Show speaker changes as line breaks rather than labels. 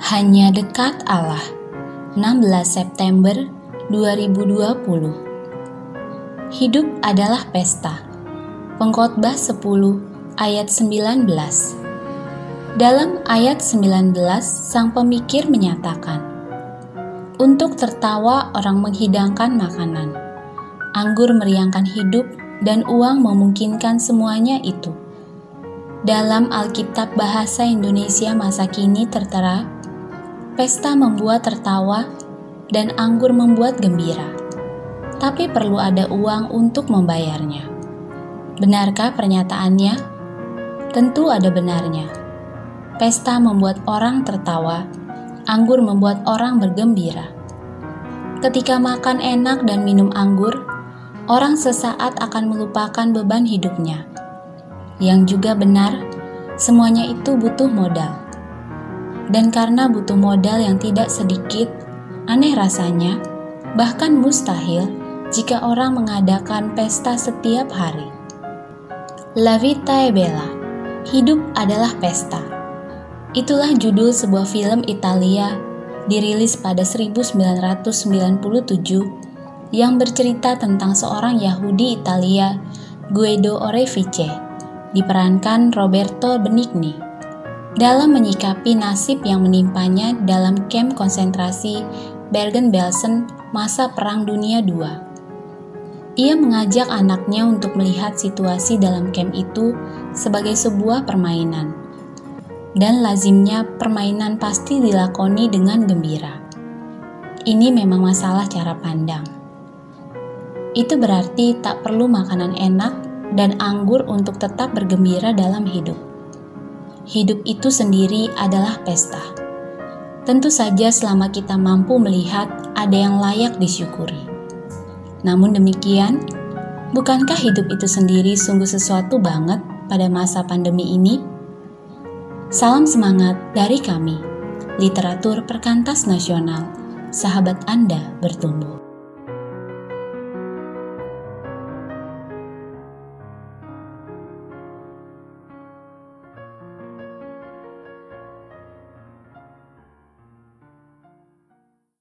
Hanya dekat Allah. 16 September 2020 Hidup adalah pesta. Pengkhotbah 10 ayat 19 Dalam ayat 19 sang pemikir menyatakan Untuk tertawa orang menghidangkan makanan. Anggur meriangkan hidup dan uang memungkinkan semuanya itu. Dalam Alkitab Bahasa Indonesia masa kini tertera, Pesta membuat tertawa dan anggur membuat gembira. Tapi perlu ada uang untuk membayarnya. Benarkah pernyataannya? Tentu ada benarnya. Pesta membuat orang tertawa, anggur membuat orang bergembira. Ketika makan enak dan minum anggur, orang sesaat akan melupakan beban hidupnya. Yang juga benar, semuanya itu butuh modal dan karena butuh modal yang tidak sedikit, aneh rasanya, bahkan mustahil jika orang mengadakan pesta setiap hari. La Vita e Bella, hidup adalah pesta. Itulah judul sebuah film Italia dirilis pada 1997 yang bercerita tentang seorang Yahudi Italia, Guido Orefice, diperankan Roberto Benigni dalam menyikapi nasib yang menimpanya dalam kamp konsentrasi Bergen-Belsen masa Perang Dunia II. Ia mengajak anaknya untuk melihat situasi dalam kamp itu sebagai sebuah permainan. Dan lazimnya permainan pasti dilakoni dengan gembira. Ini memang masalah cara pandang. Itu berarti tak perlu makanan enak dan anggur untuk tetap bergembira dalam hidup hidup itu sendiri adalah pesta. Tentu saja selama kita mampu melihat ada yang layak disyukuri. Namun demikian, bukankah hidup itu sendiri sungguh sesuatu banget pada masa pandemi ini? Salam semangat dari kami, Literatur Perkantas Nasional, sahabat Anda bertumbuh.